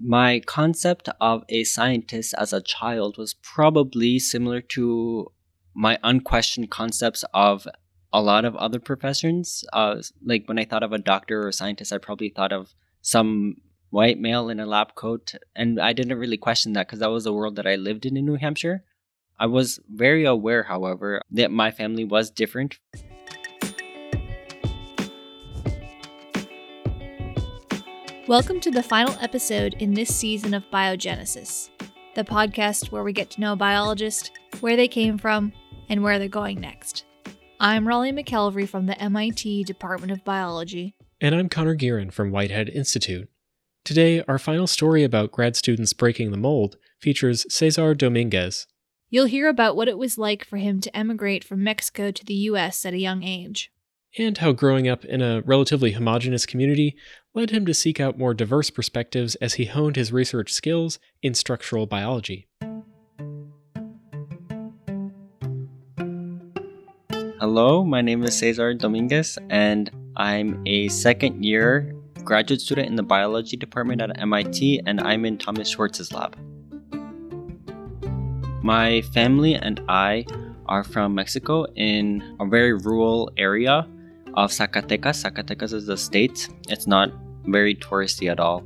My concept of a scientist as a child was probably similar to my unquestioned concepts of a lot of other professions. Uh, like when I thought of a doctor or a scientist, I probably thought of some white male in a lab coat. And I didn't really question that because that was the world that I lived in in New Hampshire. I was very aware, however, that my family was different. Welcome to the final episode in this season of Biogenesis, the podcast where we get to know a biologist, where they came from, and where they're going next. I'm Raleigh McElvery from the MIT Department of Biology. And I'm Connor Gearin from Whitehead Institute. Today, our final story about grad students breaking the mold features Cesar Dominguez. You'll hear about what it was like for him to emigrate from Mexico to the US at a young age. And how growing up in a relatively homogenous community led him to seek out more diverse perspectives as he honed his research skills in structural biology. Hello, my name is Cesar Dominguez, and I'm a second year graduate student in the biology department at MIT, and I'm in Thomas Schwartz's lab. My family and I are from Mexico in a very rural area of Zacatecas. Zacatecas is the state. It's not very touristy at all.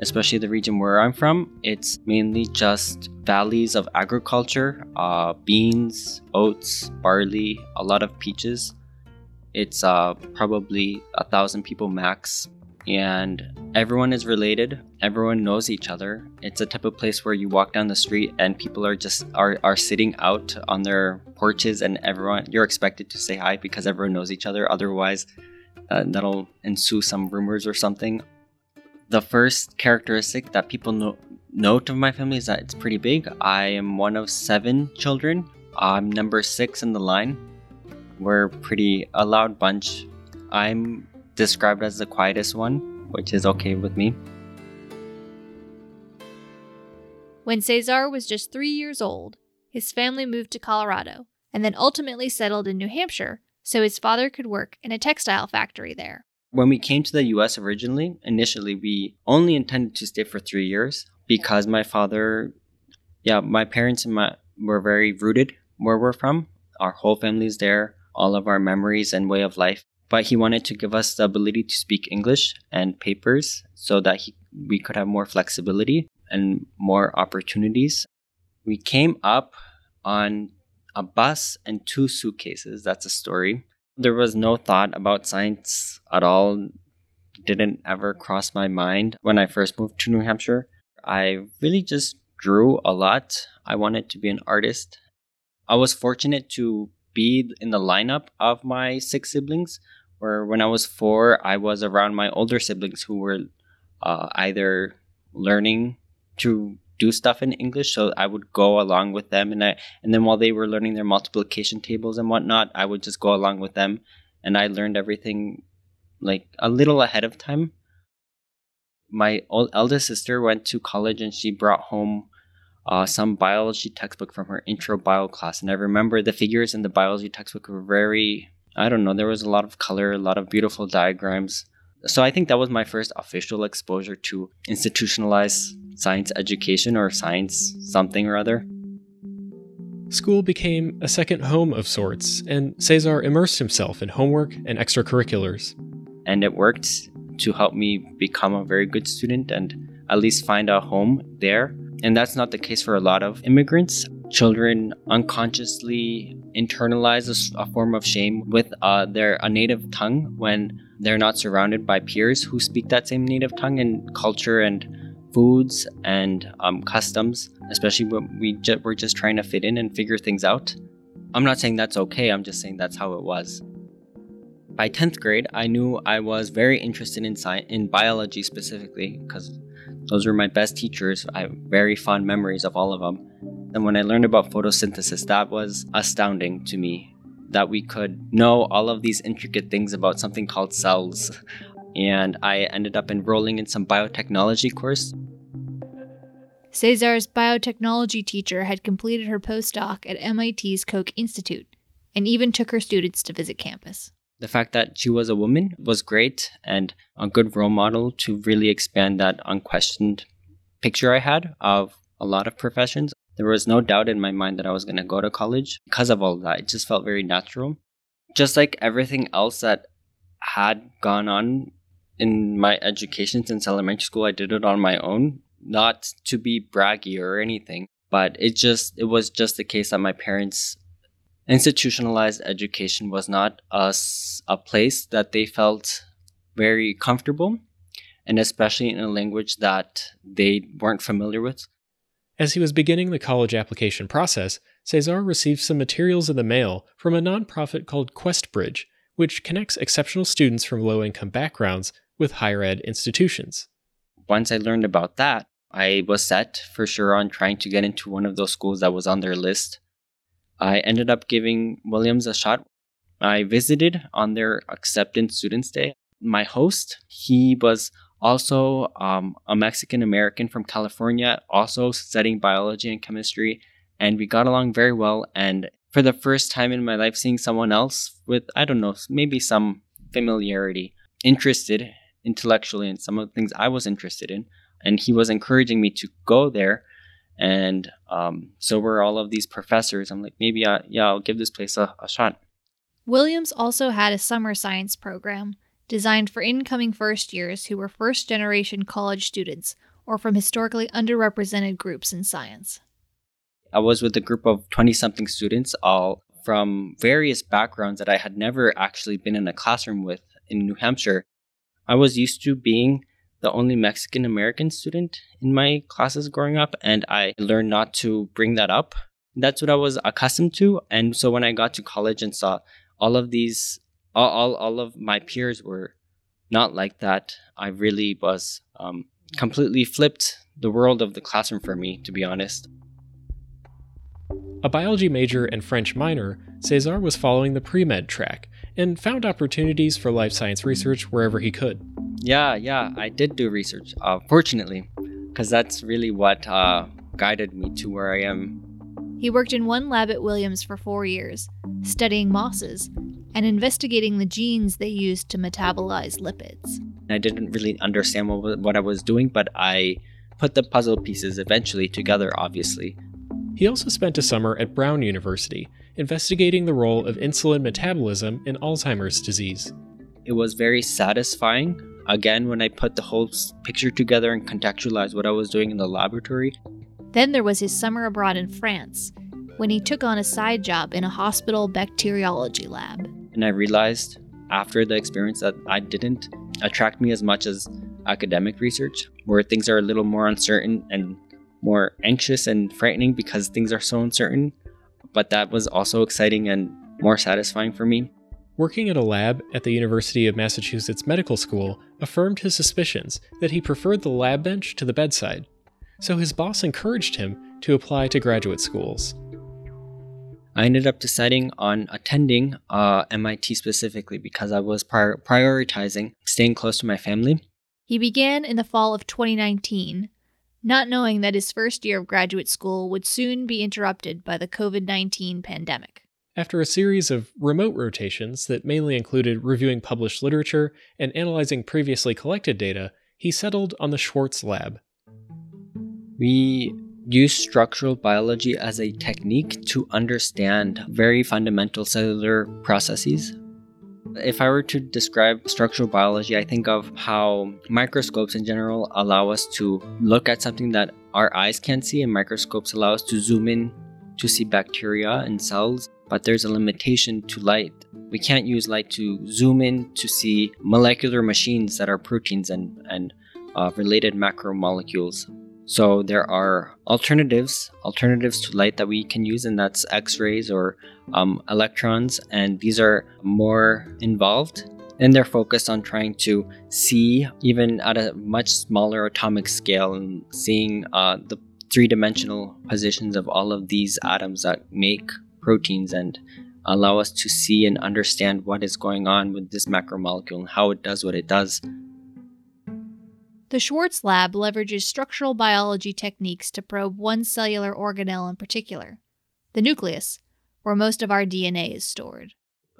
Especially the region where I'm from, it's mainly just valleys of agriculture, uh, beans, oats, barley, a lot of peaches. It's uh, probably a thousand people max, and everyone is related. Everyone knows each other. It's a type of place where you walk down the street and people are just are, are sitting out on their porches, and everyone you're expected to say hi because everyone knows each other. Otherwise, uh, that'll ensue some rumors or something. The first characteristic that people know, note of my family is that it's pretty big. I am one of seven children. I'm number six in the line. We're pretty a loud bunch. I'm described as the quietest one, which is okay with me. When Cesar was just three years old, his family moved to Colorado and then ultimately settled in New Hampshire so his father could work in a textile factory there. When we came to the US originally, initially we only intended to stay for three years because my father, yeah, my parents and my were very rooted where we're from. Our whole family's there, all of our memories and way of life. But he wanted to give us the ability to speak English and papers so that he, we could have more flexibility and more opportunities. We came up on a bus and two suitcases. That's a story. There was no thought about science at all. Didn't ever cross my mind when I first moved to New Hampshire. I really just drew a lot. I wanted to be an artist. I was fortunate to be in the lineup of my six siblings, where when I was four, I was around my older siblings who were uh, either learning to do stuff in English, so I would go along with them, and I and then while they were learning their multiplication tables and whatnot, I would just go along with them, and I learned everything like a little ahead of time. My old eldest sister went to college, and she brought home uh, some biology textbook from her intro bio class, and I remember the figures in the biology textbook were very I don't know, there was a lot of color, a lot of beautiful diagrams. So I think that was my first official exposure to institutionalized science education or science something or other. School became a second home of sorts, and Cesar immersed himself in homework and extracurriculars. And it worked to help me become a very good student and at least find a home there. And that's not the case for a lot of immigrants. Children unconsciously internalize a, a form of shame with uh, their a native tongue when they're not surrounded by peers who speak that same native tongue and culture and foods and um, customs, especially when we ju- we're just trying to fit in and figure things out. I'm not saying that's okay, I'm just saying that's how it was. By 10th grade, I knew I was very interested in science, in biology specifically, because those were my best teachers. I have very fond memories of all of them. And when I learned about photosynthesis, that was astounding to me that we could know all of these intricate things about something called cells and I ended up enrolling in some biotechnology course. Cesar's biotechnology teacher had completed her postdoc at MIT's Koch Institute and even took her students to visit campus. The fact that she was a woman was great and a good role model to really expand that unquestioned picture I had of a lot of professions. There was no doubt in my mind that I was going to go to college because of all that. It just felt very natural. Just like everything else that had gone on in my education since elementary school, I did it on my own, not to be braggy or anything, but it just it was just the case that my parents institutionalized education was not a, a place that they felt very comfortable and especially in a language that they weren't familiar with. As he was beginning the college application process, Cesar received some materials in the mail from a nonprofit called QuestBridge, which connects exceptional students from low income backgrounds with higher ed institutions. Once I learned about that, I was set for sure on trying to get into one of those schools that was on their list. I ended up giving Williams a shot. I visited on their acceptance students day. My host, he was also um, a Mexican American from California, also studying biology and chemistry, and we got along very well. And for the first time in my life, seeing someone else with, I don't know, maybe some familiarity, interested intellectually in some of the things I was interested in. And he was encouraging me to go there. And um, so were all of these professors. I'm like, maybe, I, yeah, I'll give this place a, a shot. Williams also had a summer science program designed for incoming first years who were first generation college students or from historically underrepresented groups in science. I was with a group of 20 something students, all from various backgrounds that I had never actually been in a classroom with in New Hampshire. I was used to being the only Mexican American student in my classes growing up, and I learned not to bring that up. That's what I was accustomed to. And so when I got to college and saw all of these all, all, all of my peers were not like that. I really was um, completely flipped the world of the classroom for me, to be honest. A biology major and French minor, Cesar was following the pre med track and found opportunities for life science research wherever he could. Yeah, yeah, I did do research, uh, fortunately, because that's really what uh, guided me to where I am. He worked in one lab at Williams for four years, studying mosses and investigating the genes they used to metabolize lipids. I didn't really understand what, what I was doing, but I put the puzzle pieces eventually together, obviously. He also spent a summer at Brown University, investigating the role of insulin metabolism in Alzheimer's disease. It was very satisfying, again, when I put the whole picture together and contextualized what I was doing in the laboratory. Then there was his summer abroad in France, when he took on a side job in a hospital bacteriology lab. And I realized after the experience that I didn't attract me as much as academic research, where things are a little more uncertain and more anxious and frightening because things are so uncertain. But that was also exciting and more satisfying for me. Working at a lab at the University of Massachusetts Medical School affirmed his suspicions that he preferred the lab bench to the bedside, so his boss encouraged him to apply to graduate schools. I ended up deciding on attending uh, MIT specifically because I was prior- prioritizing staying close to my family. He began in the fall of 2019, not knowing that his first year of graduate school would soon be interrupted by the COVID 19 pandemic. After a series of remote rotations that mainly included reviewing published literature and analyzing previously collected data, he settled on the Schwartz Lab. We use structural biology as a technique to understand very fundamental cellular processes. If I were to describe structural biology, I think of how microscopes in general allow us to look at something that our eyes can't see, and microscopes allow us to zoom in to see bacteria and cells, but there's a limitation to light. We can't use light to zoom in to see molecular machines that are proteins and, and uh, related macromolecules. So there are alternatives, alternatives to light that we can use, and that's X-rays or um, electrons, and these are more involved. And they're focused on trying to see, even at a much smaller atomic scale, and seeing uh, the three-dimensional positions of all of these atoms that make proteins, and allow us to see and understand what is going on with this macromolecule and how it does what it does. The Schwartz lab leverages structural biology techniques to probe one cellular organelle in particular, the nucleus, where most of our DNA is stored.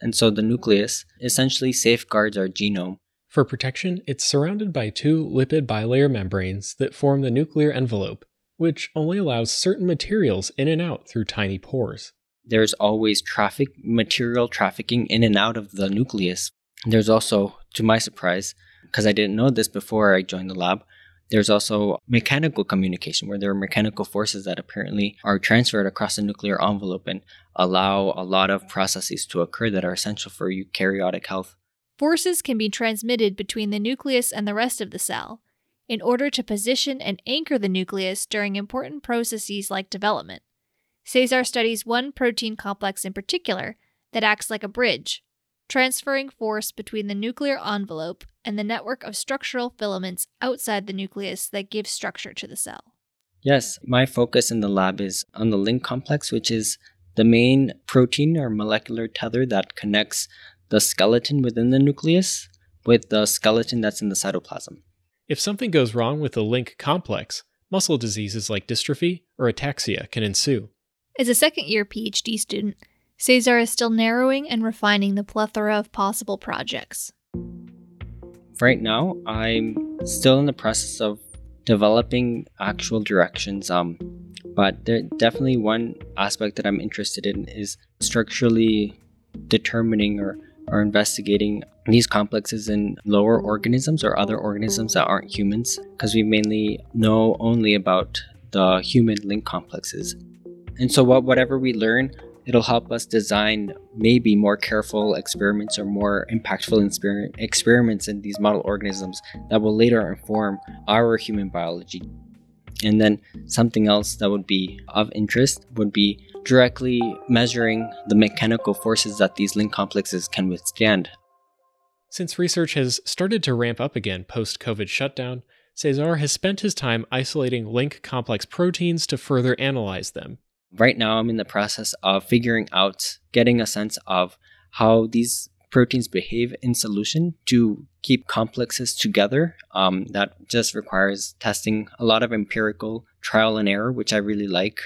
And so the nucleus essentially safeguards our genome. For protection, it's surrounded by two lipid bilayer membranes that form the nuclear envelope, which only allows certain materials in and out through tiny pores. There's always traffic material trafficking in and out of the nucleus. There's also, to my surprise, because I didn't know this before I joined the lab, there's also mechanical communication where there are mechanical forces that apparently are transferred across the nuclear envelope and allow a lot of processes to occur that are essential for eukaryotic health. Forces can be transmitted between the nucleus and the rest of the cell in order to position and anchor the nucleus during important processes like development. Cesar studies one protein complex in particular that acts like a bridge, transferring force between the nuclear envelope and the network of structural filaments outside the nucleus that give structure to the cell. Yes, my focus in the lab is on the LINC complex, which is the main protein or molecular tether that connects the skeleton within the nucleus with the skeleton that's in the cytoplasm. If something goes wrong with the LINC complex, muscle diseases like dystrophy or ataxia can ensue. As a second year PhD student, Cesar is still narrowing and refining the plethora of possible projects. Right now, I'm still in the process of developing actual directions. Um, but there definitely one aspect that I'm interested in is structurally determining or, or investigating these complexes in lower organisms or other organisms that aren't humans, because we mainly know only about the human LINC complexes. And so, what, whatever we learn It'll help us design maybe more careful experiments or more impactful exper- experiments in these model organisms that will later inform our human biology. And then something else that would be of interest would be directly measuring the mechanical forces that these LINC complexes can withstand. Since research has started to ramp up again post COVID shutdown, Cesar has spent his time isolating LINC complex proteins to further analyze them right now I'm in the process of figuring out, getting a sense of how these proteins behave in solution to keep complexes together. Um, that just requires testing a lot of empirical trial and error, which I really like.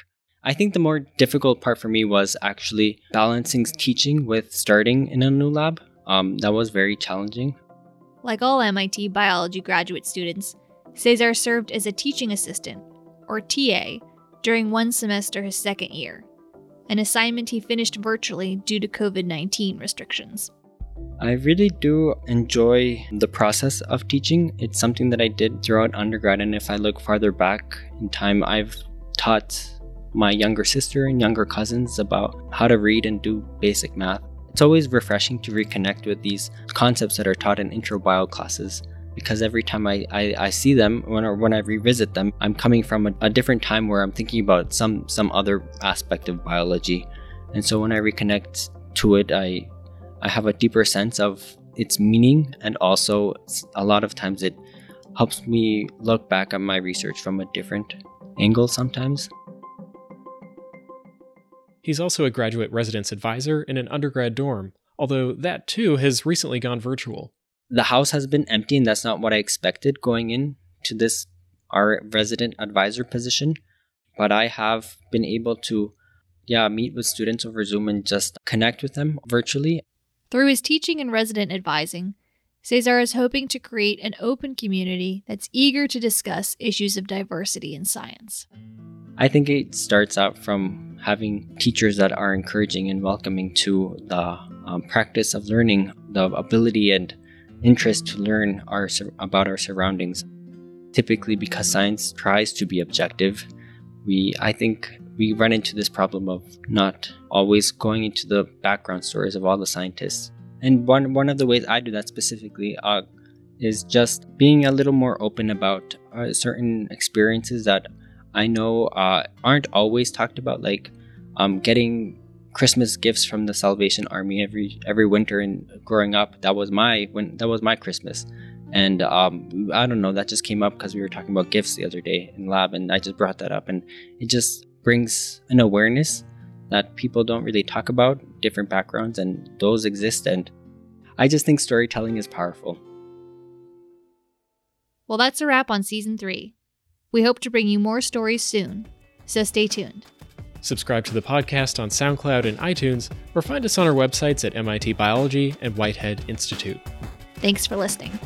I think the more difficult part for me was actually balancing teaching with starting in a new lab. Um, that was very challenging. Like all MIT biology graduate students, Cesar served as a teaching assistant, or TA, during one semester his second year, an assignment he finished virtually due to COVID 19 restrictions. I really do enjoy the process of teaching. It's something that I did throughout undergrad, and if I look farther back in time, I've taught my younger sister and younger cousins about how to read and do basic math. It's always refreshing to reconnect with these concepts that are taught in intro bio classes because every time I, I, I see them when I, when I revisit them, I'm coming from a, a different time where I'm thinking about some some other aspect of biology, and so when I reconnect to it, I I have a deeper sense of its meaning, and also a lot of times it helps me look back at my research from a different angle sometimes. He's also a graduate residence advisor in an undergrad dorm, although that too has recently gone virtual the house has been empty and that's not what I expected going in to this our resident advisor position. But I have been able to yeah, meet with students over Zoom and just connect with them virtually. Through his teaching and resident advising, Cesar is hoping to create an open community that's eager to discuss issues of diversity in science. I think it starts out from having teachers that are encouraging and welcoming to the um, practice of learning, the ability and interest to learn our, about our surroundings. Typically, because science tries to be objective, we I think we run into this problem of not always going into the background stories of all the scientists. And one one of the ways I do that specifically uh, is just being a little more open about uh, certain experiences that I know uh, aren't always talked about, like um, getting Christmas gifts from the Salvation Army every every winter and growing up. That was my when that was my Christmas, and um, I don't know. That just came up because we were talking about gifts the other day in lab, and I just brought that up, and it just brings an awareness that people don't really talk about different backgrounds, and those exist, and I just think storytelling is powerful. Well, that's a wrap on season three. We hope to bring you more stories soon, so stay tuned. Subscribe to the podcast on SoundCloud and iTunes, or find us on our websites at MIT Biology and Whitehead Institute. Thanks for listening.